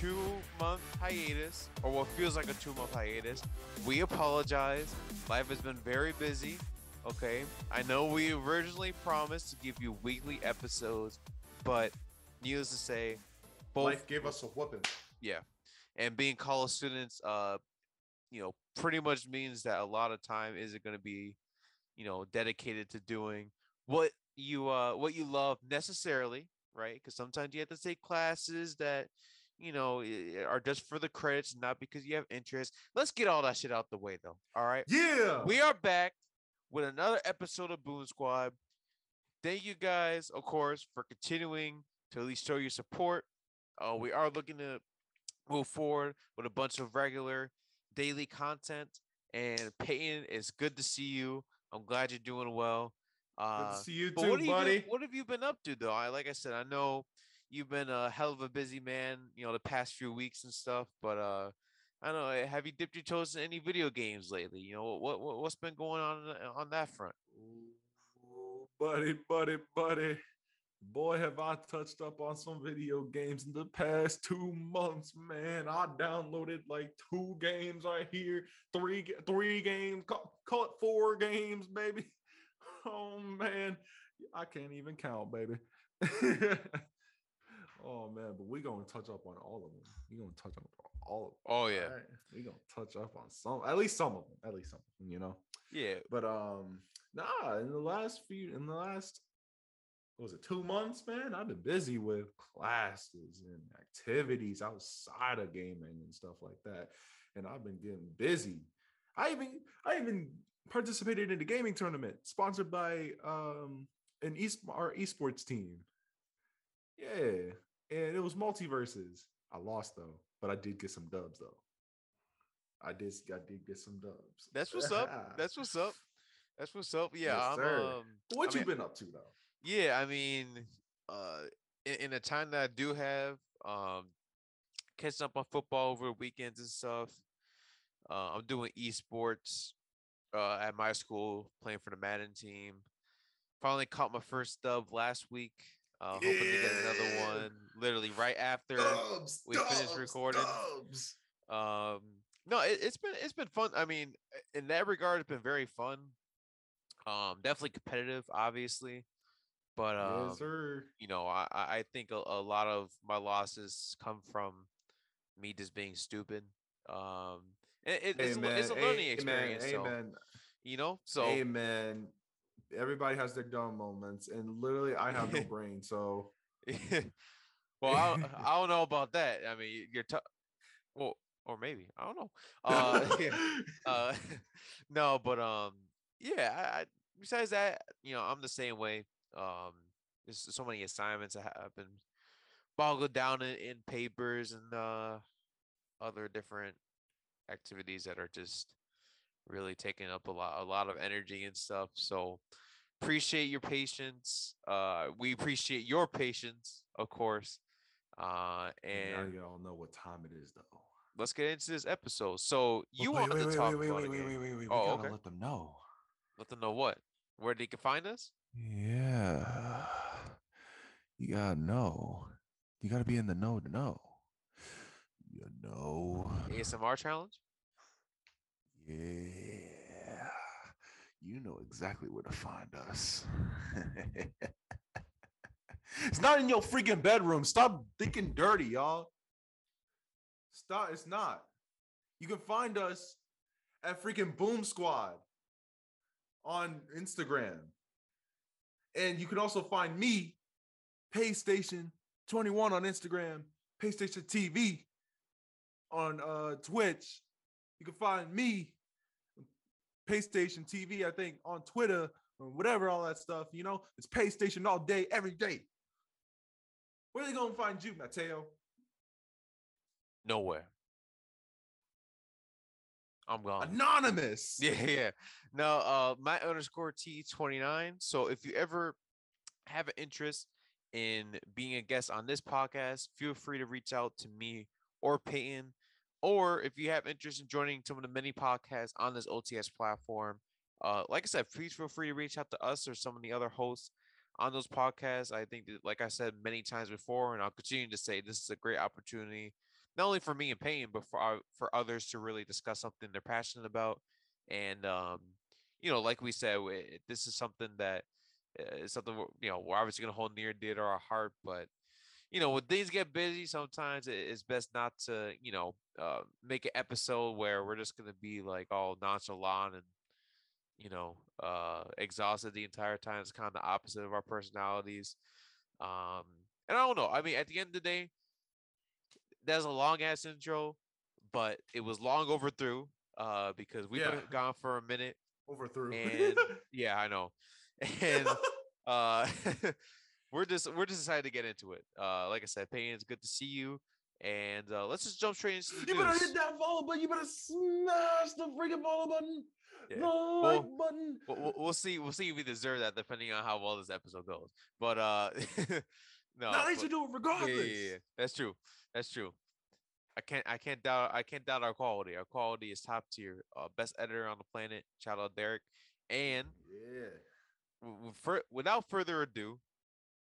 two month hiatus, or what feels like a two month hiatus, we apologize. Life has been very busy. Okay, I know we originally promised to give you weekly episodes, but needless to say, both Life gave us a whooping. yeah, and being college students, uh, you know, pretty much means that a lot of time isn't going to be, you know, dedicated to doing what you uh what you love necessarily, right? Because sometimes you have to take classes that you know are just for the credits, not because you have interest. Let's get all that shit out the way, though. All right, Yeah. we are back with another episode of Boom Squad. Thank you guys, of course, for continuing to at least show your support. Uh, we are looking to move forward with a bunch of regular daily content. And Peyton, it's good to see you. I'm glad you're doing well. Good Uh, to see you too, what, have you buddy. been, what have you been up to, though? I like I said, I know you've been a hell of a busy man, you know, the past few weeks and stuff. But uh, I don't know. eh, Have you dipped your toes in any video games lately? You know, what, what what's been going on uh, on that front? Buddy, buddy, buddy. Boy, have I touched up on some video games in the past two months, man. I downloaded like two games right here, three three games, call, call it four games, baby. Oh man, I can't even count, baby. oh man, but we're gonna touch up on all of them. We gonna touch up on all of them. Oh yeah, Alright, We gonna touch up on some, at least some of them, at least some, of them, you know. yeah. But um, nah, in the last few, in the last, what was it two months, man? I've been busy with classes and activities outside of gaming and stuff like that, and I've been getting busy. I even, I even participated in a gaming tournament sponsored by um an e our esports team. Yeah, and it was MultiVersus. I lost though, but I did get some dubs though. I did, I did get some dubs. That's what's up. That's what's up. That's what's up. Yeah, Yes, I'm. Um, What I you mean, been up to though? Yeah, I mean, uh, in, in the time that I do have, um, catching up on football over weekends and stuff. Uh, I'm doing esports uh, at my school, playing for the Madden team. Finally caught my first dub last week. Uh, hoping to get another one literally right after. Dubs, we finished dubs, recording. dubs. Um, no, it, it's been it's been fun. I mean, in that regard, it's been very fun. Um, definitely competitive, obviously, but um, yes, you know, I I think a, a lot of my losses come from me just being stupid. Um, it, it- it's, it's a learning experience, so, Amen. you know. So Amen. Everybody has their dumb moments, and literally, I have no brain, so well, I, don't- I don't know about that. I mean, you're t- well, or maybe I don't know. Uh, uh no but um yeah I, I besides that you know i'm the same way um there's so many assignments that have been boggled down in, in papers and uh other different activities that are just really taking up a lot a lot of energy and stuff so appreciate your patience uh we appreciate your patience of course uh and now you all know what time it is, though. let's get into this episode so you Wait, wanted wait, to wait, talk wait, about wait, wait, wait, wait, wait. We Oh, gotta okay. let them know. Let them know what? Where they can find us? Yeah. You gotta know. You gotta be in the know to know. You know. ASMR challenge? Yeah. You know exactly where to find us. It's not in your freaking bedroom. Stop thinking dirty, y'all. Stop. It's not. You can find us at freaking Boom Squad on Instagram. And you can also find me, Paystation 21 on Instagram, Paystation TV on uh, Twitch. You can find me, Paystation TV, I think, on Twitter or whatever, all that stuff. You know, it's Paystation all day, every day. Where are they gonna find you, Mateo? Nowhere. I'm gone. Anonymous. Yeah, yeah. No, uh my underscore T29. So if you ever have an interest in being a guest on this podcast, feel free to reach out to me or Peyton. Or if you have interest in joining some of the many podcasts on this OTS platform, uh, like I said, please feel free to reach out to us or some of the other hosts. on those podcasts. I think that, like I said many times before, and I'll continue to say, this is a great opportunity, not only for me and Payne, but for our, for others to really discuss something they're passionate about. And um, you know, like we said, this is something that uh, is something you know we're obviously gonna hold near dear to our heart, but you know, when things get busy, sometimes it's best not to, you know, uh, make an episode where we're just gonna be like all nonchalant and, you know, uh, exhausted the entire time. It's kind of the opposite of our personalities. Um, and I don't know. I mean, at the end of the day, that's a long ass intro, but it was long overdue. Uh, because we've Yeah. been gone for a minute. Overthrew. And yeah, I know. And uh we're just we're just excited to get into it. Uh like I said, Payne, it's good to see you. And uh let's just jump straight into the you better hit that follow button. You better smash the freaking follow button. Yeah. The like button. We'll, we'll, we'll see we'll see if we deserve that depending on how well this episode goes. But uh no, no, they should do it regardless. yeah, yeah, yeah. That's true. That's true. I can't I can't doubt I can't doubt our quality. Our quality is top tier. Uh, best editor on the planet. Shout out Derek. And Yeah. w- w- fur- without further ado,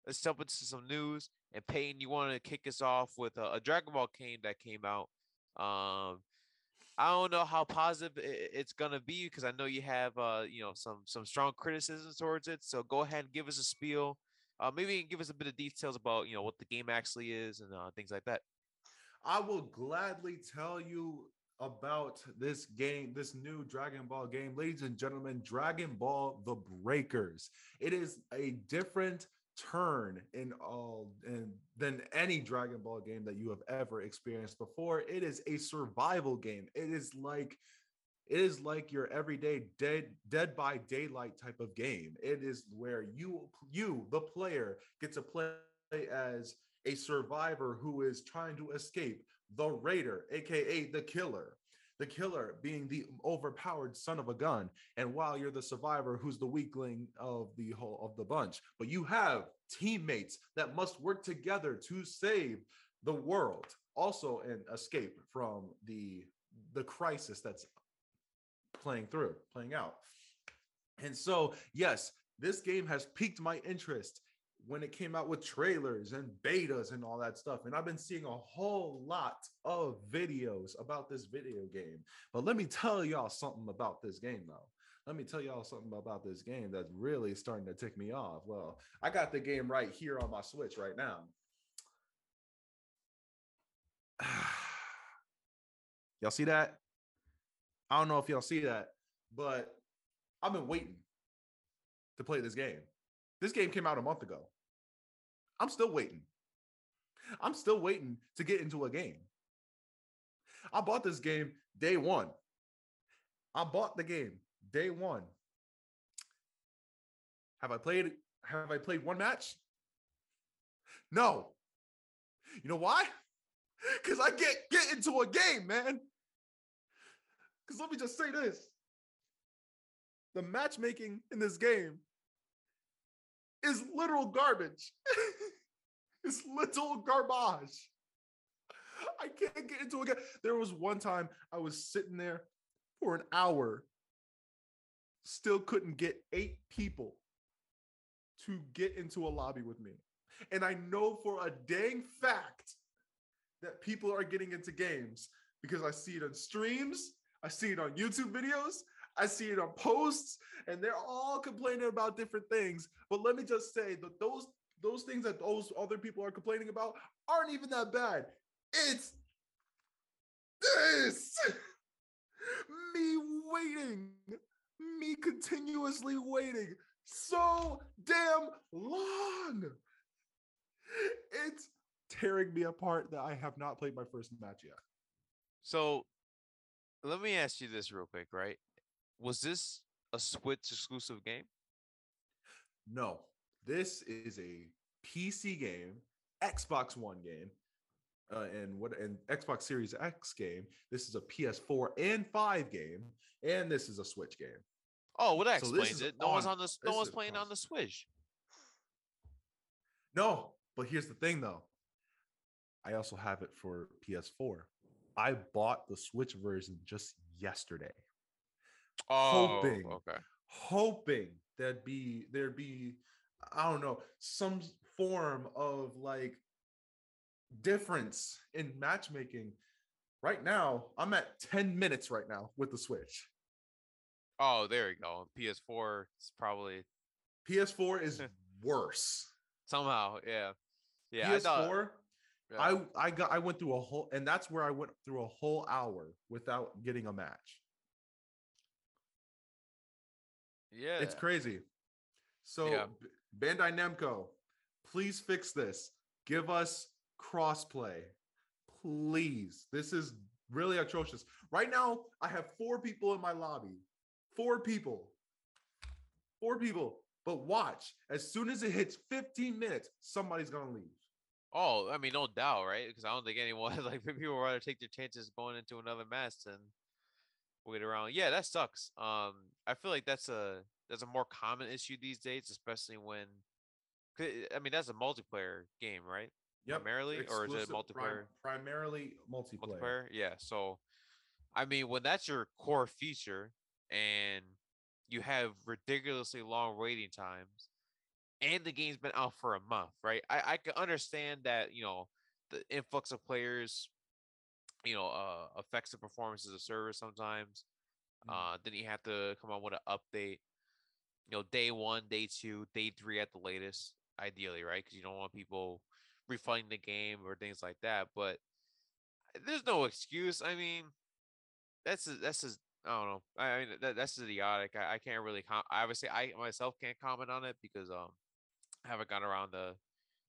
let's jump into some news. And Peyton, you want to kick us off with a, a Dragon Ball game that came out. Um, I don't know how positive it's gonna be because I know you have uh you know some some strong criticisms towards it. So go ahead and give us a spiel. Uh, maybe give us a bit of details about you know what the game actually is and uh, things like that. I will gladly tell you about this game, this new Dragon Ball game. Ladies and gentlemen, Dragon Ball The Breakers. It is a different turn in all and than any Dragon Ball game that you have ever experienced before. It is a survival game. It is like it is like your everyday dead dead by daylight type of game. It is where you you the player get to play as a survivor who is trying to escape the raider, aka the killer. The killer being the overpowered son of a gun, and while you're the survivor who's the weakling of the whole of the bunch, but you have teammates that must work together to save the world, also and escape from the the crisis that's playing through, playing out. And so, yes, this game has piqued my interest when it came out with trailers and betas and all that stuff. And I've been seeing a whole lot of videos about this video game. But let me tell y'all something about this game, though. Let me tell y'all something about this game that's really starting to tick me off. Well, I got the game right here on my Switch right now. y'all see that? I don't know if y'all see that, but I've been waiting to play this game. This game came out a month ago. I'm still waiting. I'm still waiting to get into a game. I bought this game day one. I bought the game day one. Have I played have I played one match? No. You know why? Cuz I get get into a game, man. Cuz let me just say this. The matchmaking in this game is literal garbage. it's little garbage. I can't get into game. There was one time I was sitting there for an hour, still couldn't get eight people to get into a lobby with me. And I know for a dang fact that people are getting into games because I see it on streams, I see it on YouTube videos, I see it on posts, and they're all complaining about different things. But let me just say that those those things that those other people are complaining about aren't even that bad. It's this me waiting, me continuously waiting so damn long. It's tearing me apart that I have not played my first match yet. So let me ask you this real quick, right? Was this a Switch exclusive game? No, this is a PC game, Xbox One game, uh, and what and Xbox Series X game. This is a PS4 and 5 game, and this is a Switch game. Oh, well, that So explains it. No one's on- on the no one's playing on the Switch. No, but here's the thing though. I also have it for PS4. I bought the Switch version just yesterday, Oh, Hoping. okay. hoping there'd be there'd be I don't know, some form of like difference in matchmaking. Right now, I'm at 10 minutes right now with the Switch. Oh, there you go. PS4 is probably PS4 is worse. somehow, yeah, yeah. I PS4, thought, yeah. I I got I went through a whole and that's where I went through a whole hour without getting a match. Yeah, It's crazy. So Yeah. Bandai Namco, please fix this. Give us crossplay. Please. This is really atrocious. Right now, I have four people in my lobby. Four people. Four people. But watch, as soon as it hits 15 minutes, somebody's gonna leave. Oh, I mean, no doubt, right? Because I don't think anyone like people rather take their chances going into another match than wait around. Yeah, that sucks. Um, I feel like that's a that's a more common issue these days, especially when. I mean, that's a multiplayer game, right? Yep. Primarily, or is it Exclusive- prim- multiplayer? primarily multiplayer. multiplayer. Yeah. So, I mean, when that's your core feature and you have ridiculously long waiting times, and the game's been out for a month, right? I I can understand that you know the influx of players, you know, uh, affects the performance of the server sometimes. Mm. Uh, then you have to come on with an update. You know, day one, day two, day three at the latest, ideally, right? Because you don't want people refunding the game or things like that. But there's no excuse. I mean, that's a- that's just I don't know. I mean that, that's idiotic. I, I can't really com- obviously I myself can't comment on it because um I haven't got around to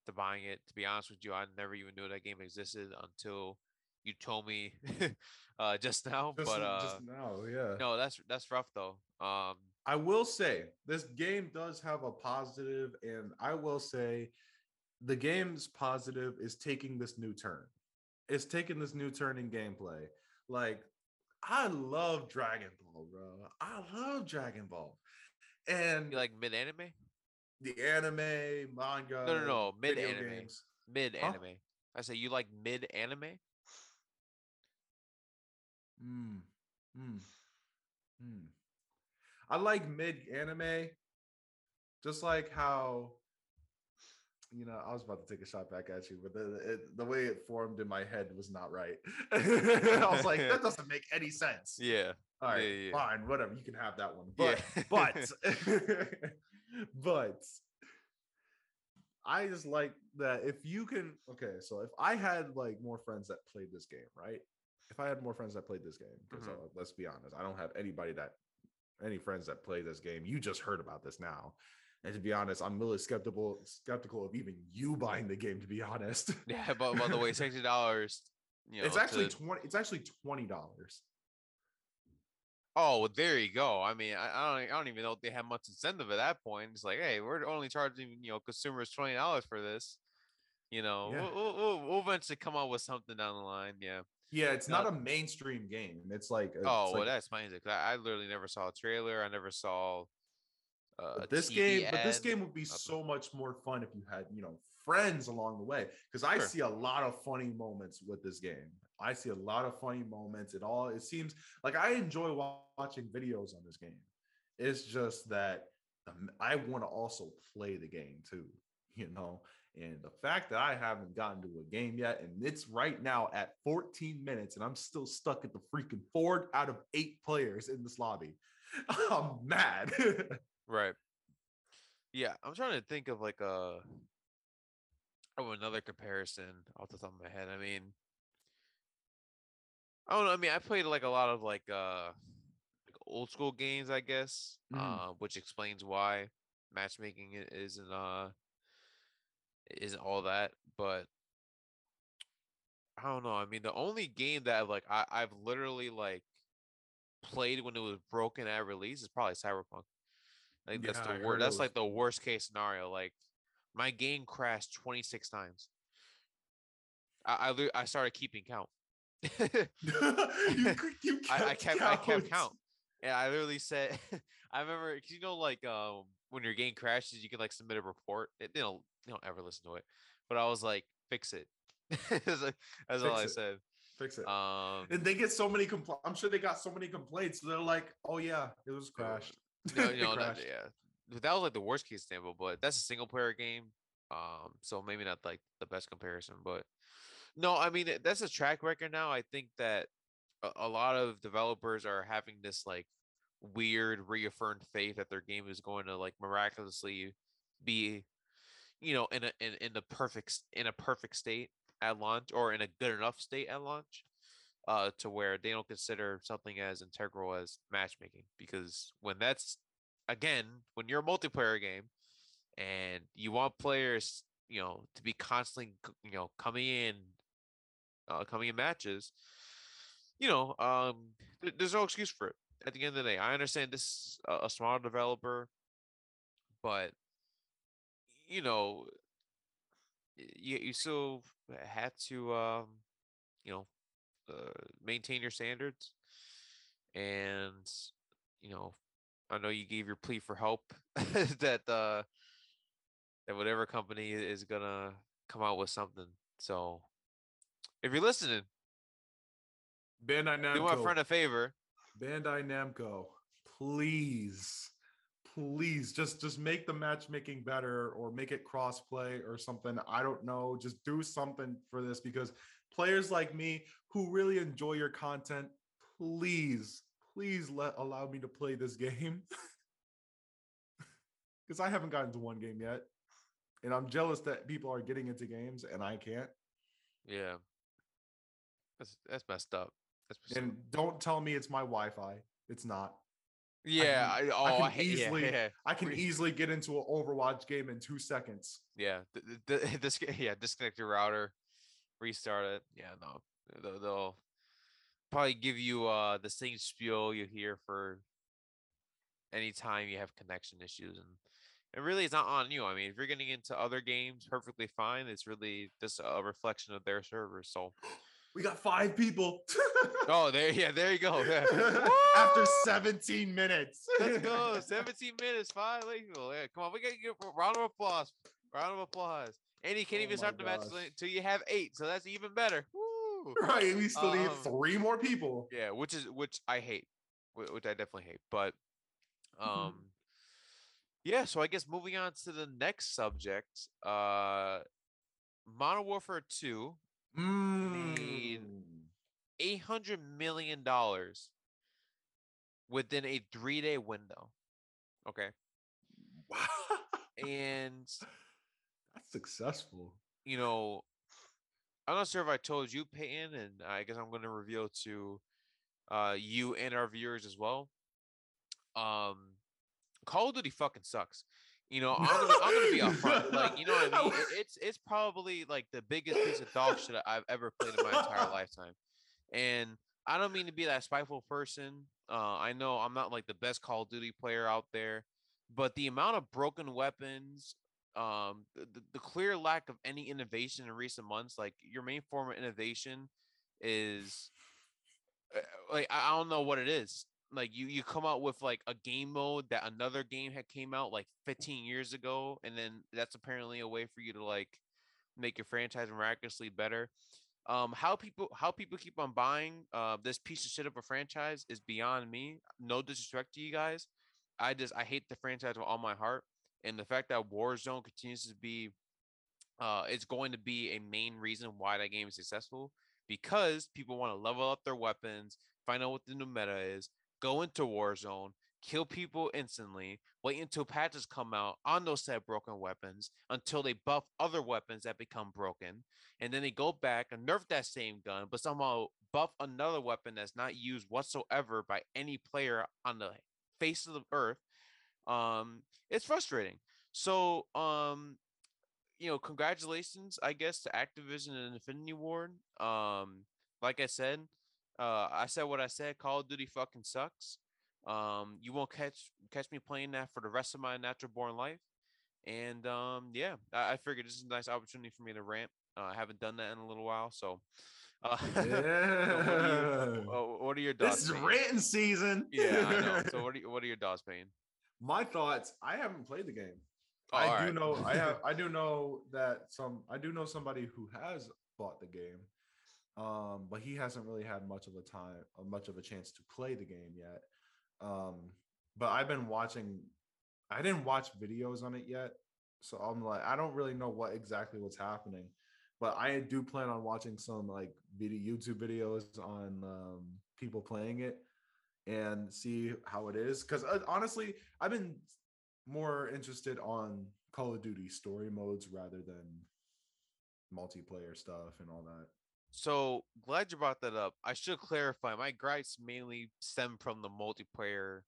to buying it. To be honest with you, I never even knew that game existed until you told me uh just now. Just, but uh just now, yeah. no, that's that's rough though. Um I will say this game does have a positive, and I will say the game's positive is taking this new turn. It's taking this new turn in gameplay. Like, I love Dragon Ball, bro. I love Dragon Ball. And you like mid anime? the anime, manga. No, no, no, mid anime. Mid Huh? anime. I say you like mid anime? Mm, mm, mm. I like mid anime, just like how, you know, I was about to take a shot back at you, but the it, the way it formed in my head was not right. I was like, that doesn't make any sense. Yeah. All right, yeah, yeah. fine, whatever. You can have that one, but Yeah. but but I just like that if you can okay, so if I had like more friends that played this game, right? If I had more friends that played this game, because Mhm. uh, let's be honest, I don't have anybody that any friends that play this game. You just heard about this now. And to be honest, I'm really skeptical skeptical of even you buying the game, to be honest. Yeah, but by the way, sixty dollars. You know, it's actually to- 20 it's actually twenty dollars. oh, well, there you go. I mean, I, I don't, I don't even know if they have much incentive at that point. It's like, hey, we're only charging you know consumers twenty dollars for this. You know, Yeah. we'll, we'll, we'll, we'll eventually come up with something down the line. Yeah. Yeah, it's No. not a mainstream game. It's like it's oh, well, like- that explains it. 'cause I, I literally never saw a trailer. I never saw. Uh, this TV game, but this game would be so much more fun if you had, you know, friends along the way. Because I Sure. see a lot of funny moments with this game. I see a lot of funny moments. It all it seems like I enjoy watching videos on this game. It's just that um, I want to also play the game too, you know. And the fact that I haven't gotten to a game yet, and it's right now at 14 minutes, and I'm still stuck at the freaking four out of eight players in this lobby. I'm mad. Right. Yeah, I'm trying to think of like a oh another comparison off the top of my head. I mean, I don't know. I mean, I played like a lot of like uh like old school games, I guess, Mhm. uh, which explains why matchmaking isn't uh isn't all that. But I don't know. I mean, the only game that like I I've literally like played when it was broken at release is probably Cyberpunk. I think that's the worst. That's was- like the worst case scenario. Like my game crashed 26 times. I I, I started keeping count. you, you I, I kept I kept count. count. And I literally said I remember 'cause you know like um when your game crashes you can like submit a report. It, they don't they don't ever listen to it. But I was like fix it. That's like- that's all Fix I it. said. Fix it. Um and they get so many compl- I'm sure they got so many complaints. They're like, oh yeah, it was crashed. no, you know, that, yeah. that was like the worst case scenario, but that's a single player game. Um, so maybe not like the best comparison, but no, I mean that's a track record now. I think that a, a lot of developers are having this like weird reaffirmed faith that their game is going to like miraculously be you know in a in, in the perfect in a perfect state at launch or in a good enough state at launch uh to where they don't consider something as integral as matchmaking because when that's again when you're a multiplayer game and you want players you know to be constantly you know coming in uh, coming in matches you know um th- there's no excuse for it at the end of the day. I understand this is a, a small developer but you know you, you still had to um you know uh, maintain your standards and you know i know you gave your plea for help that uh that whatever company is gonna come out with something. So if you're listening Bandai do my friend a favor. Bandai Namco, please, please, just just make the matchmaking better or make it crossplay or something. I don't know. Just do something for this because players like me who really enjoy your content, please, please let allow me to play this game because I haven't gotten to one game yet, and I'm jealous that people are getting into games and I can't. yeah that's that's messed up that's messed up. And don't tell me it's my Wi-Fi. It's not. Yeah I, oh can I, hate easily- yeah I can easily get into an Overwatch game in two seconds. Yeah, th- th- th- dis- yeah, disconnect your router, restart it. Yeah, no, they'll, they'll probably give you uh the same spiel you hear for any time you have connection issues, and and really it's not on you. I mean, if you're getting into other games, perfectly fine. It's really just a reflection of their servers. So, we got five people. oh, there, yeah, there you go. Yeah. After 17 minutes. Let's go. 17 minutes, five people. Yeah, come on, we gotta give a round of applause. Round of applause. And he can't oh even start the match until you have eight, so that's even better. Woo. Right, we still um, need three more people. Yeah, which is which I hate, which I definitely hate. But, mm-hmm. um, yeah. So I guess moving on to the next subject, uh, Modern Warfare Two. Mm. The- 800 million dollars within a 3-day window. Okay. Wow. and that's successful. You know, I'm not sure if I told you, Peyton, and I guess I'm going to reveal to uh, you and our viewers as well. Um, Call of Duty fucking sucks. You know, I'm gonna, I'm gonna be upfront. Like, you know what I mean? It, it's it's probably like the biggest piece of dog shit I've ever played in my entire lifetime. And I don't mean to be that spiteful person. Uh, I know I'm not like the best Call of Duty player out there, but the amount of broken weapons, um, the, the, clear lack of any innovation in recent months, like your main form of innovation is uh, like I don't know what it is. Like you you come out with like a game mode that another game had came out like 15 years ago, and then that's apparently a way for you to like make your franchise miraculously better. Um, how people how people keep on buying uh this piece of shit of a franchise is beyond me. No disrespect to you guys. I just I hate the franchise with all my heart, and the fact that Warzone continues to be uh it's going to be a main reason why that game is successful because people want to level up their weapons, find out what the new meta is, go into Warzone, kill people instantly, wait until patches come out on those said broken weapons until they buff other weapons that become broken, and then they go back and nerf that same gun, but somehow buff another weapon that's not used whatsoever by any player on the face of the earth. Um, it's frustrating. So, um, you know, congratulations, I guess, to Activision and Infinity Ward. Um, like I said, uh, I said what I said. Call of Duty fucking sucks. Um, you won't catch catch me playing that for the rest of my natural born life. And um, yeah, I, I figured this is a nice opportunity for me to rant. Uh, I haven't done that in a little while, so. Uh, Yeah. uh, what are your thoughts? this is ranting season. Yeah, I know. So what are you, what are your thoughts, Payne? My thoughts. I haven't played the game. Oh, I do right. know. I have. I do know that some. I do know somebody who has bought the game, um, but he hasn't really had much of a time, uh, much of a chance to play the game yet. Um, but I've been watching I didn't watch videos on it yet, so I'm like, I don't really know what exactly what's happening. But I do plan on watching some like video YouTube videos on um, people playing it and see how it is. Because uh, honestly, I've been more interested on Call of Duty story modes rather than multiplayer stuff and all that. So glad you brought that up. I should clarify. My gripes mainly stem from the multiplayer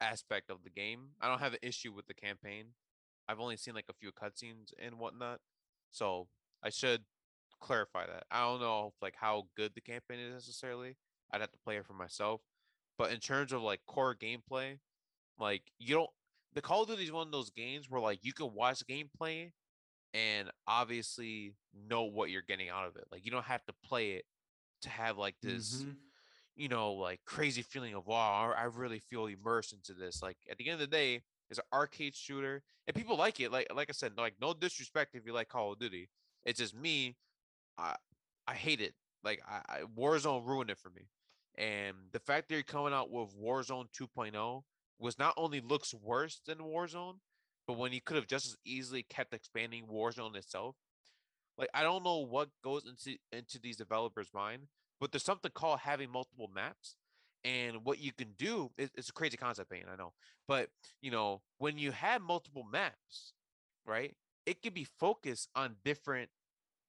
aspect of the game. I don't have an issue with the campaign. I've only seen like a few cutscenes and whatnot. So I should clarify that. I don't know like how good the campaign is necessarily. I'd have to play it for myself. But in terms of like core gameplay, like you don't the Call of Duty is one of those games where like you can watch gameplay and obviously know what you're getting out of it. Like you don't have to play it to have like this, Mhm. you know, like crazy feeling of wow, I I really feel immersed into this. Like at the end of the day, it's an arcade shooter, and people like it. Like like I said, like no disrespect if you like Call of Duty. It's just me, I I hate it. Like I, I Warzone ruined it for me. And the fact that you're coming out with Warzone 2.0 was not only looks worse than Warzone, but when you could have just as easily kept expanding Warzone itself. Like I don't know what goes into into these developers' mind, but there's something called having multiple maps. And what you can do is it's a crazy concept, Bane, I know. But you know, when you have multiple maps, right? It can be focused on different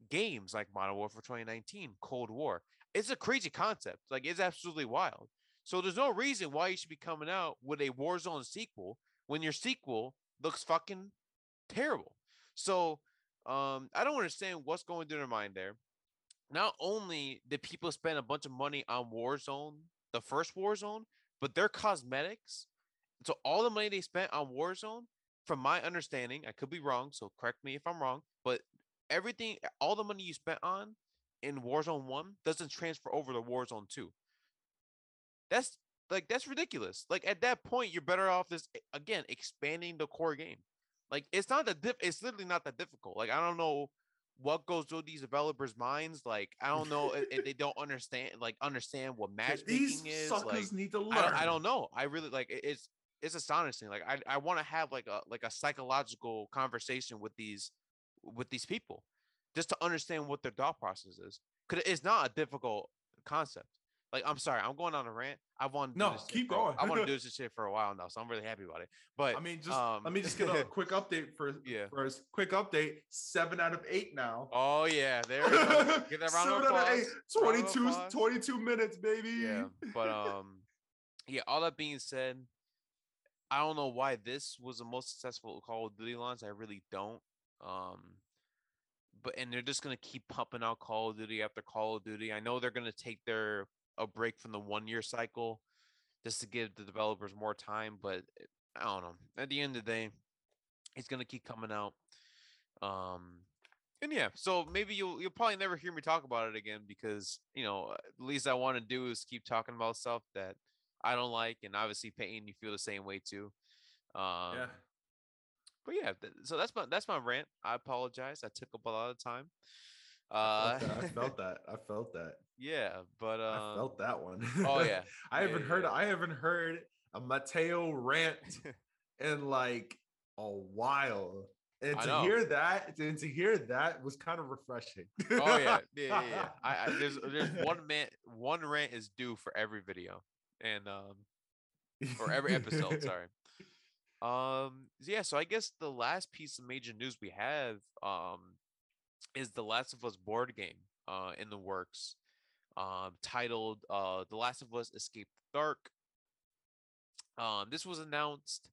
games like Modern Warfare 2019, Cold War. It's a crazy concept. Like it's absolutely wild. So there's no reason why you should be coming out with a Warzone sequel when your sequel looks fucking terrible. So um I don't understand what's going through their mind there. Not only did people spend a bunch of money on Warzone, the first Warzone, but their cosmetics. So all the money they spent on Warzone, from my understanding, I could be wrong, so correct me if I'm wrong, but everything all the money you spent on in Warzone 1 doesn't transfer over to Warzone 2. That's like that's ridiculous. Like at that point, you're better off just e- again expanding the core game. Like it's not that diff- it's literally not that difficult. Like I don't know what goes through these developers' minds. Like I don't know if, if they don't understand like understand what matchmaking is. These suckers Like need to learn. I don't, I don't know. I really like it's it's astonishing. Like I I want to have like a like a psychological conversation with these with these people just to understand what their thought process is. Cause it's not a difficult concept. Like I'm sorry, I'm going on a rant. I want to No, keep for going. I want to do this shit for a while now, so I'm really happy about it. But I mean, just um, let me just get a quick update for Yeah. for a s- quick update. Seven out of eight now. oh yeah, there. Give that round of Seven out of eight. Round of 22, 22 minutes, baby. Yeah, but um, yeah. All that being said, I don't know why this was the most successful Call of Duty launch. I really don't. Um, but and they're just gonna keep pumping out Call of Duty after Call of Duty. I know they're gonna take their a break from the one year cycle just to give the developers more time, but eh, I don't know. At the end of the day, it's gonna keep coming out. Um, and yeah, so maybe you'll you'll probably never hear me talk about it again because you know the least I want to do is keep talking about stuff that I don't like, and obviously Peyton, you feel the same way too. Um, yeah. but yeah, so that's my that's my rant. I apologize. I took up a lot of time. I Uh, felt that. I felt that. I felt that. yeah, but um, I felt that one. Oh yeah, I Yeah, haven't yeah, heard. yeah. I haven't heard a Mateo rant in like a while. And I to know. hear that, and to hear that was kind of refreshing. oh yeah, yeah, yeah. yeah. I, I there's there's one man one rant is due for every video and um or every episode. Sorry. Um. Yeah. So I guess the last piece of major news we have um is the Last of Us board game uh in the works, um titled uh The Last of Us Escape the Dark. Um. This was announced.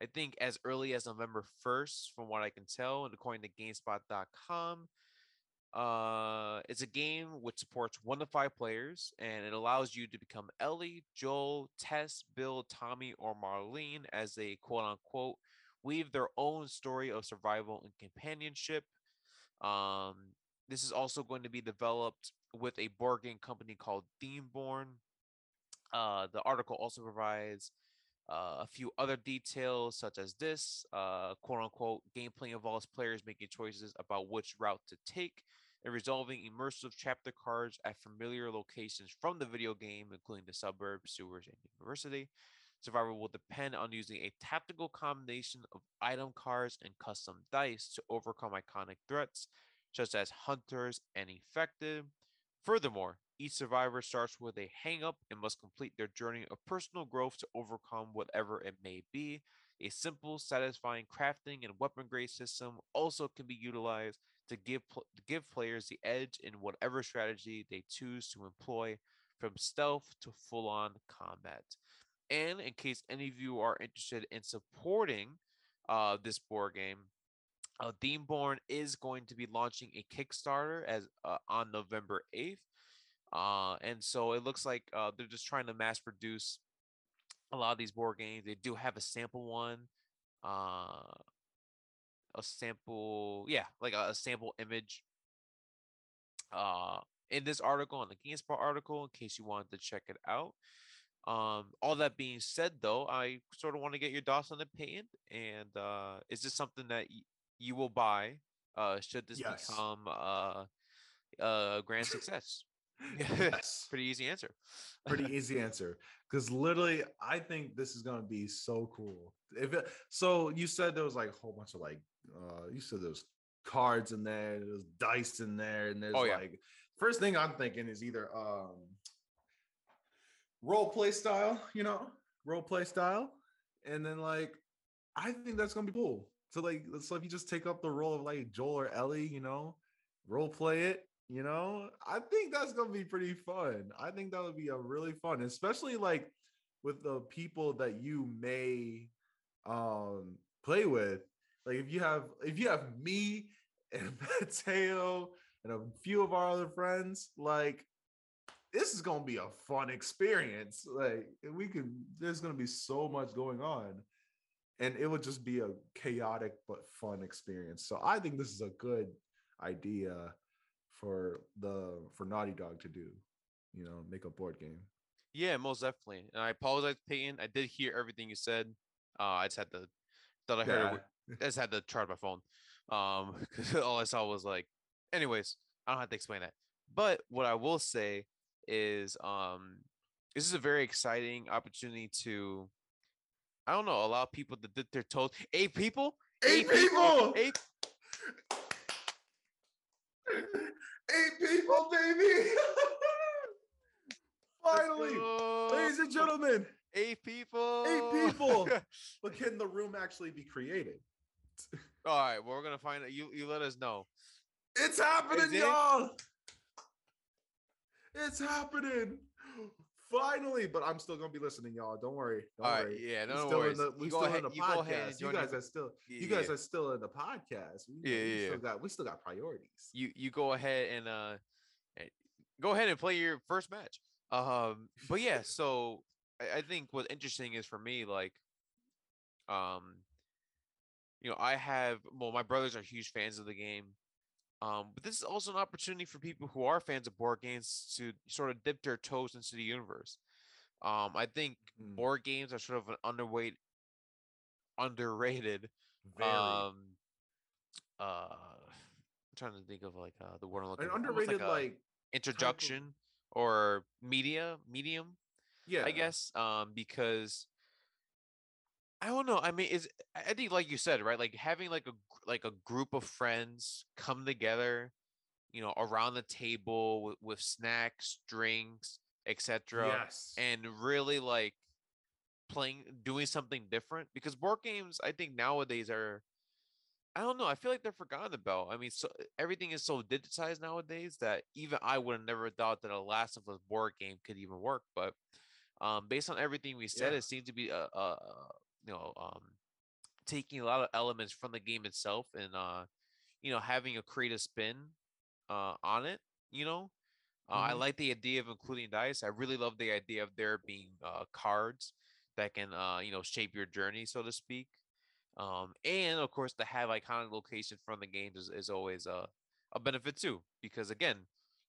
I think as early as November 1st, from what I can tell, and according to GameSpot.com. Uh, it's a game which supports one to five players, and it allows you to become Ellie, Joel, Tess, Bill, Tommy, or Marlene as they quote unquote weave their own story of survival and companionship. Um, this is also going to be developed with a board game company called Themeborn. Uh, the article also provides uh, a few other details, such as this uh, quote unquote gameplay involves players making choices about which route to take and resolving immersive chapter cards at familiar locations from the video game, including the suburbs, sewers, and university. Survivor will depend on using a tactical combination of item cards and custom dice to overcome iconic threats such as hunters and infected. Furthermore, each survivor starts with a hang up and must complete their journey of personal growth to overcome whatever it may be. A simple, satisfying crafting and weapon grade system also can be utilized to give to give players the edge in whatever strategy they choose to employ, from stealth to full-on combat. And in case any of you are interested in supporting uh, this board game, uh, Themeborn is going to be launching a Kickstarter as uh, on November eighth, uh, and so it looks like uh, they're just trying to mass produce a lot of these board games. They do have a sample one, uh, a sample, yeah, like a, a sample image. Uh, in this article, on the GameSpot article, in case you wanted to check it out. Um, all that being said, though, I sort of want to get your thoughts on the paint. And uh, is this something that y- you will buy? Uh, should this Yes. become uh, a grand success? Yes. Pretty easy answer. Pretty easy answer. Because literally, I think this is gonna be so cool. If it, so, you said there was like a whole bunch of like, uh, you said there's cards in there, there's dice in there, and there's Oh, yeah. like, first thing I'm thinking is either um role play style, you know, role play style, and then like, I think that's gonna be cool. So like, so if you just take up the role of like Joel or Ellie, you know, role play it you know i think that's gonna be pretty fun. I think that would be a really fun especially like with the people that you may um play with. Like if you have if you have me and mateo and a few of our other friends like this is gonna be a fun experience like we can there's gonna be so much going on and it would just be a chaotic but fun experience so i think this is a good idea for the for Naughty Dog to do, you know, make a board game. Yeah, most definitely. And I apologize, Peyton. I did hear everything you said. Uh, I just had to thought I heard. Yeah. wi- I just had to charge my phone. Um, 'cause all I saw was like. Anyways, I don't have to explain that. But what I will say is, um, this is a very exciting opportunity to. I don't know, allow people to dip their toes. Eight people. Eight people! Eight. Eight people, baby! Finally, ladies and gentlemen, Eight people. eight people. but can the room actually be created? All right, well, we're gonna find out. You you let us know. It's happening, it? y'all. It's happening. Finally, but I'm still gonna be listening, y'all. Don't worry. Don't All right, worry. yeah, no, no worries. the we still ahead- in the you go ahead and podcast. You guys your- are still Yeah, you guys yeah. are still in the podcast. We, Yeah, we yeah, still got we still got priorities. you you go ahead and uh eh, go ahead and play your first match. Um, but yeah, so I, I think what's interesting is for me, like, um, you know, I have well, my brothers are huge fans of the game. Um, but this is also an opportunity for people who are fans of board games to sort of dip their toes into the universe. Um, I think Mm, board games are sort of an underweight, underrated very. um uh I'm trying to think of like uh the word I'm looking an underrated a like introduction or media medium yeah. i guess um because i don't know i mean is i think like you said right like having like a like a group of friends come together you know around the table with, with snacks drinks etc yes and really like playing doing something different because board games i think nowadays are i don't know i feel like they're forgotten about i mean so everything is so digitized nowadays that even i would have never thought that a last of us board game could even work but um based on everything we said Yeah. it seems to be a, a you know um taking a lot of elements from the game itself and uh you know having a creative spin uh on it you know uh, I Mhm. like the idea of including dice. I really love the idea of there being uh, cards that can, uh, you know, shape your journey, so to speak. Um, and of course, to have iconic locations from the games is, is always a, a benefit too. Because again,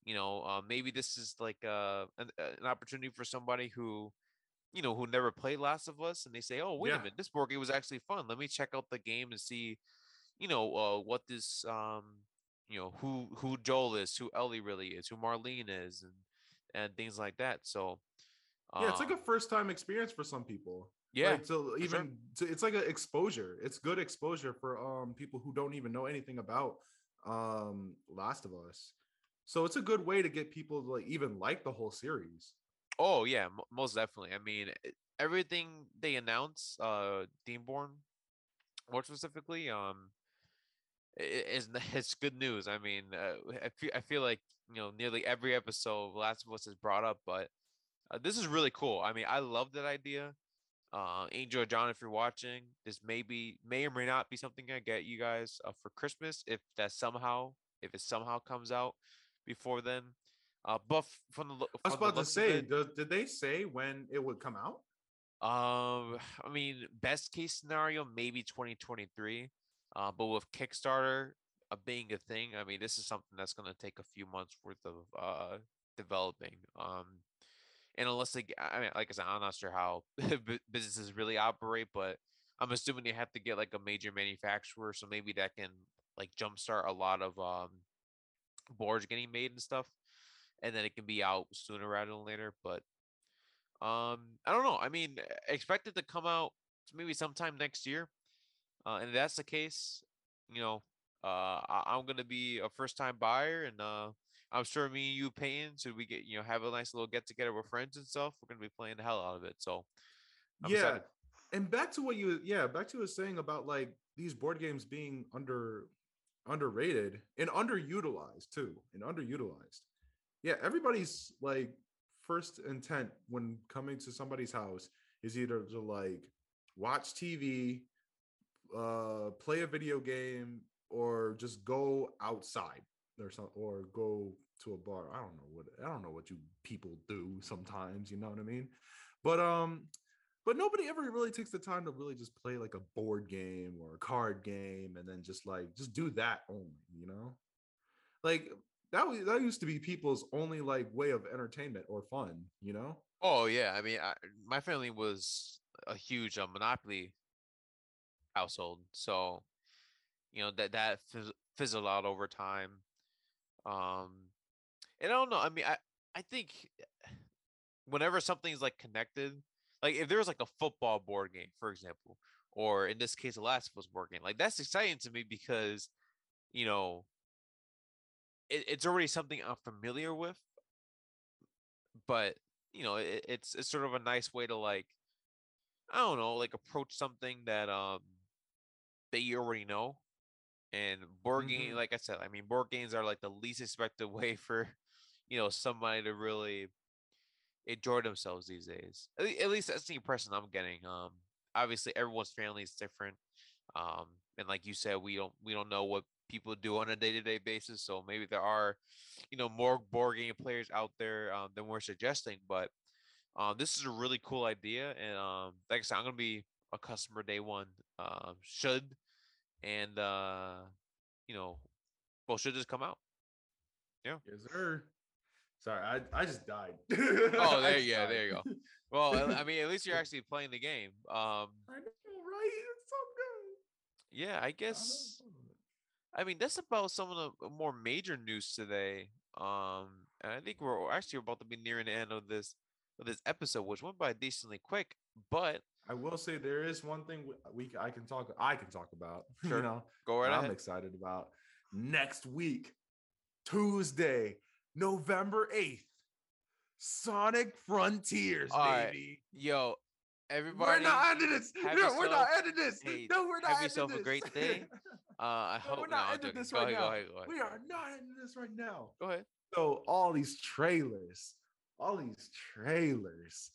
you know, uh, maybe this is like uh, an, uh, an opportunity for somebody who, you know, who never played Last of Us, and they say, "Oh, wait Yeah. a minute, this board game was actually fun. Let me check out the game and see, you know, uh, what this um, you know who who Joel is, who Ellie really is, who Marlene is, and and things like that. So yeah it's like a um, first time experience for some people Yeah, like, to sure. even to, it's like an exposure. It's good exposure for um people who don't even know anything about um Last of Us. So it's a good way to get people to like even like the whole series. Oh yeah, m- most definitely. I mean, everything they announce, uh, Themeborn, more specifically, um, is it's good news. I mean, uh, I feel I feel like you know nearly every episode Last of Us is brought up, but uh, this is really cool. I mean, I love that idea. Uh, Angel John, if you're watching, this may be may or may not be something I get you guys uh, for Christmas if that somehow if it somehow comes out before then. Uh, but from the lo- I was from about to say, it- does, did they say when it would come out? um, I mean, best case scenario, maybe 2023. Uh, but with Kickstarter uh, being a thing, I mean, this is something that's going to take a few months worth of uh developing. Um, and unless they, I mean, like I said, I'm not sure how businesses really operate, but I'm assuming they have to get like a major manufacturer, so maybe that can like jumpstart a lot of um boards getting made and stuff, and then it can be out sooner rather than later. But um, I don't know. I mean, expect it to come out maybe sometime next year. Uh, and if that's the case, you know, uh, I- I'm gonna be a first time buyer, and uh, I'm sure me and you, Payne, should we get you know have a nice little get together with friends and stuff. We're gonna be playing the hell out of it. So I'm yeah. excited. And back to what you yeah, back to what you were saying about like these board games being under underrated and underutilized too. And underutilized. Yeah, everybody's like first intent when coming to somebody's house is either to like watch TV, uh play a video game, or just go outside or some or go to a bar. I don't know what I don't know what you people do sometimes, you know what I mean? But um but nobody ever really takes the time to really just play like a board game or a card game and then just like just do that only, you know? Like that was that used to be people's only like way of entertainment or fun, you know? Oh yeah, I mean, I, my family was a huge uh, Monopoly household, so you know that that fizz- fizzled out over time. Um, and I don't know. I mean, I I think whenever something's like connected, like if there was like a football board game, for example, or in this case, a Last of Us board game, like that's exciting to me because you know it, it's already something I'm familiar with, but you know it, it's it's sort of a nice way to like I don't know, like approach something that um that you already know. And board game, Mhm. like I said, I mean board games are like the least expected way for you know somebody to really enjoy themselves these days. At, at least that's the impression I'm getting. Um, obviously everyone's family is different. Um, and like you said, we don't we don't know what people do on a day to day basis. So maybe there are, you know, more board game players out there um, than we're suggesting. But um, this is a really cool idea, and um, like I said, I'm gonna be a customer day one. Um, should and uh, you know, well, should just come out? Yeah yes, sir. Sorry, I, I just died. Oh, there, yeah, died. there you go. Well, I- I mean, at least you're actually playing the game. Um, I know, right? It's so good. yeah, I I guess. good. I mean, that's about some of the more major news today. Um, and I think we're actually about to be nearing the end of this of this episode, which went by decently quick. But I will say there is one thing we, I can talk I can talk about. Sure. You know, go right I'm ahead. excited about next week, Tuesday, November 8th. Sonic Frontiers, All right, baby. Yo, everybody, We're not ending this. No, we're not ending this. hey, no, we're not have yourself a great day. uh, I No, hope we're not ending this Go right ahead, now. go ahead, go ahead. we are not ending this right now. Go ahead. So all these trailers, all these trailers,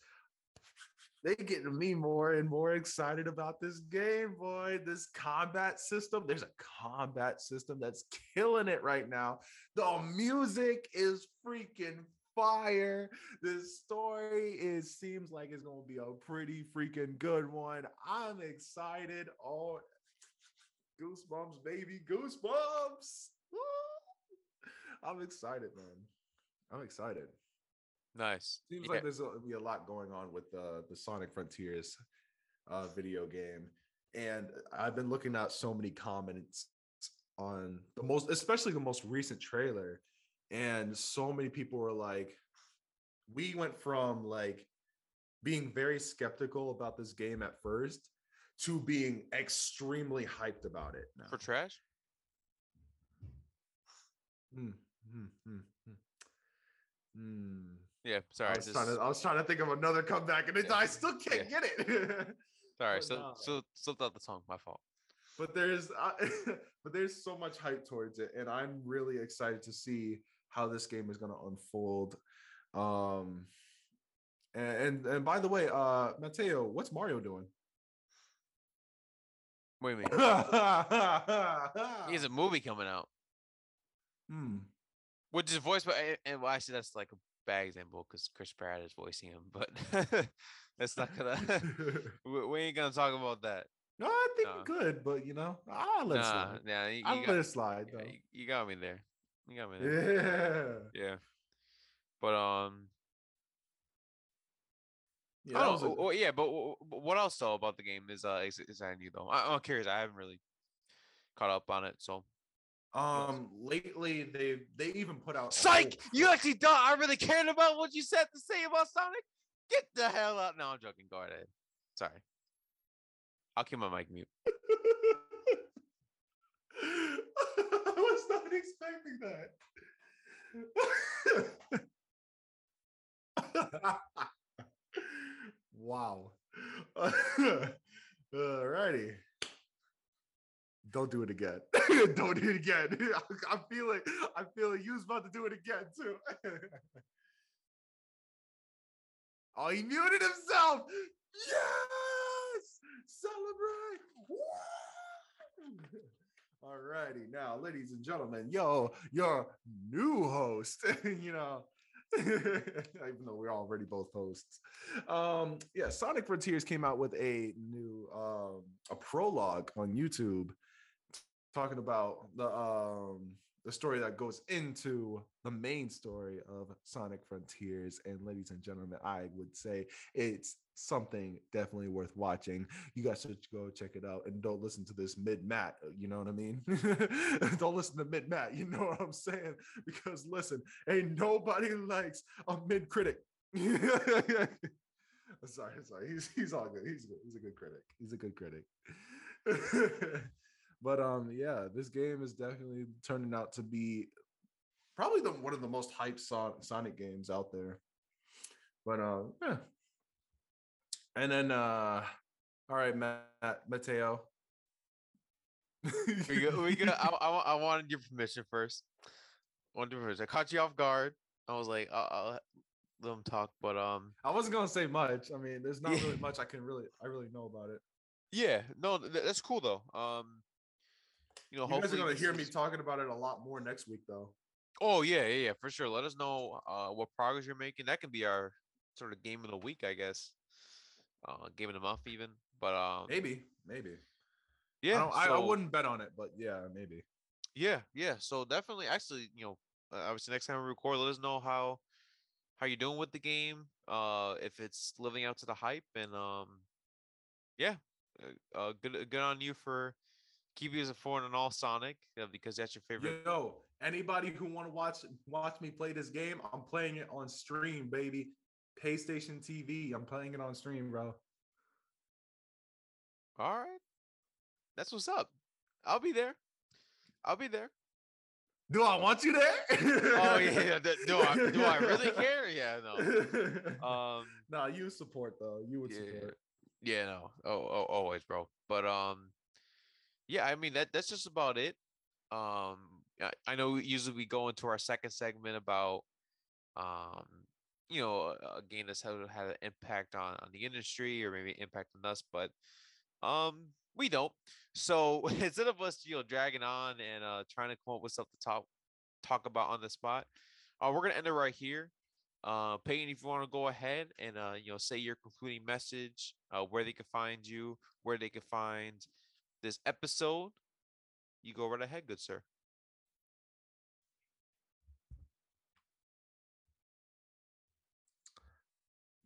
they getting me more and more excited about this game, boy. This combat system. There's a combat system that's killing it right now. The music is freaking fire. This story is seems like it's gonna be a pretty freaking good one. I'm excited. Oh, goosebumps, baby, goosebumps. Woo! I'm excited, man. I'm excited. Nice. Seems Yeah. like there's gonna be a lot going on with the the Sonic Frontiers uh, video game, and I've been looking at so many comments on the most, especially the most recent trailer, and so many people were like, "We went from like being very skeptical about this game at first to being extremely hyped about it now. For trash? Mm, mm, mm, mm. Mm. Yeah, I sorry. was just- trying to I was trying to think of another comeback and it, Yeah. I still can't get it. sorry, but so nah. so slipped out the tongue. My fault. but there's uh, but there's so much hype towards it and i'm really excited to see how this game is going to unfold um and, and and by the way uh mateo what's mario doing What do you mean? He has a movie coming out, hmm. which is voiced by, and- well, actually, that's like a bad example because Chris Pratt is voicing him, but that's not gonna. we, we ain't gonna talk about that. no i think Nah. good but you know i'll let it Nah, slide nah, you, i'll you let it slide yeah, though you, you got me there. You got me there. yeah Yeah. But um, yeah, I don't was know, a- oh, yeah, but wh- what else though about the game is uh is, is I new though. I, I'm curious. I haven't really caught up on it, so. um lately they they even put out Psych! whole You actually don't. I really cared about what you said to say about Sonic? Get the hell out! No, I'm joking. Go ahead. Sorry. I'll keep my mic mute. I was not expecting that. wow. Alrighty. Don't do it again. Don't do it again. I'm feeling I'm feeling you was about to do it again too. oh, he muted himself. Yes! Celebrate! Woo! Alrighty, now, ladies and gentlemen, yo, your new host, you know, even though we're already both hosts. Um, yeah, Sonic Frontiers came out with a new um a prologue on YouTube talking about the um the story that goes into the main story of Sonic Frontiers. And ladies and gentlemen, I would say it's something definitely worth watching. You guys should go check it out and don't listen to this mid mat. Uh, you know what I mean? don't listen to mid mat. You know what I'm saying? Because listen, ain't nobody likes a mid critic. sorry, sorry. He's he's all good. He's good. He's a good critic. He's a good critic. but um, yeah, this game is definitely turning out to be probably the one of the most hyped Sonic games out there. But uh, yeah. And then uh, all right, Matt Mateo. We go, we go, I, I, I wanted your permission first. I wanted your permission. I caught you off guard. I was like, I'll, I'll let them talk, but um, I wasn't gonna say much. I mean, there's not Yeah. really much I can really I really know about it. yeah, no, th- that's cool though. Um, you know, You guys are gonna this hear me talking about it a lot more next week, though. Oh yeah, yeah, yeah, for sure. Let us know uh what progress you're making. That can be our sort of game of the week, I guess. Uh, game of the month even. But um, Maybe, maybe. yeah, I, don't, I, I wouldn't bet on it, but yeah, maybe. Yeah, yeah. So definitely, actually, you know, uh, obviously next time we record, let us know how how you're doing with the game. Uh, if it's living out to the hype, and um, yeah, uh, uh good good on you for keeping a informed on all Sonic uh, because that's your favorite. Yo, anybody who want to watch watch me play this game, I'm playing it on stream, baby. PlayStation TV. I'm playing it on stream, bro. All right, that's what's up. I'll be there. I'll be there. Do I want you there? Oh yeah, do I do I really care? Yeah, no. Um, nah, you support though. You would yeah, support. yeah, no, oh, oh, always, bro. But um, yeah, I mean that that's just about it. Um, I, I know usually we go into our second segment about um, you know, a, game that's had had an impact on on the industry or maybe impact on us, but um, we don't. So instead of us, you know, dragging on and uh trying to come up with stuff to talk talk about on the spot, uh, we're gonna end it right here. Uh, Peyton, if you want to go ahead and uh, you know, say your concluding message, uh, where they can find you, where they can find this episode, you go right ahead, good sir.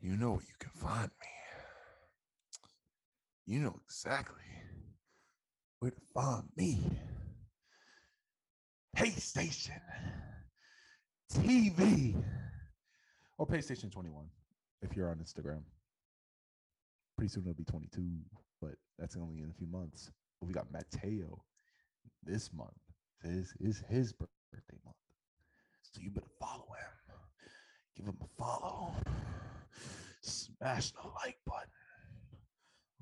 You know where you can find me. You know exactly where to find me. PlayStation, TV, or PlayStation 21 if you're on Instagram. pretty soon it'll be 22, but that's only in a few months. We got Mateo this month. Is is his birthday month. So you better follow him. Give him a follow. Smash the like button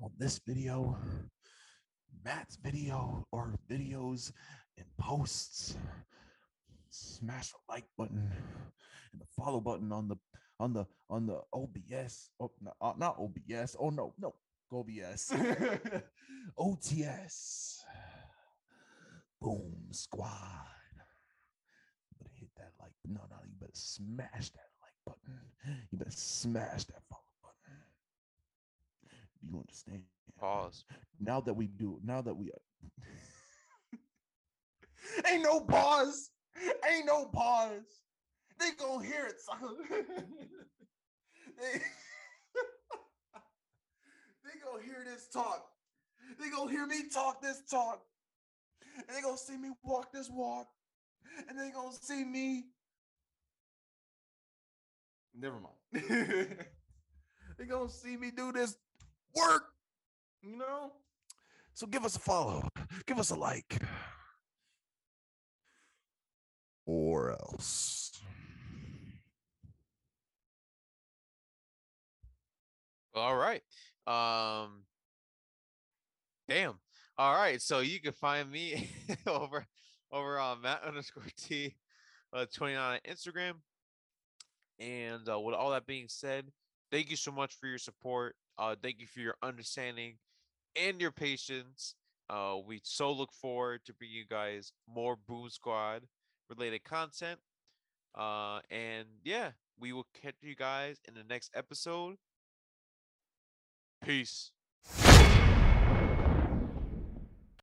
on this video, Matt's video, or videos and posts. Smash the like button and the follow button on the on the on the OBS. Oh, uh, not OBS. Oh no, no, OBS. OTS. Boom squad. You better hit that like. No, no, you better smash that like button. You better smash that follow button. Do you understand? Pause. Now that we do, now that we Ain't no pause. Ain't no pause. They gonna hear it, son. they, they gonna hear this talk. They gonna hear me talk this talk. And they gonna see me walk this walk. And they gonna see me. Never mind. they gonna see me do this work. You know? So give us a follow, give us a like, or else. All right. Um damn. All right. So you can find me over over on Matt underscore T uh 29 on Instagram. And uh, with all that being said, thank you so much for your support. Uh thank you for your understanding and your patience. Uh we so look forward to bringing you guys more Boom Squad related content. Uh and yeah, we will catch you guys in the next episode. Peace.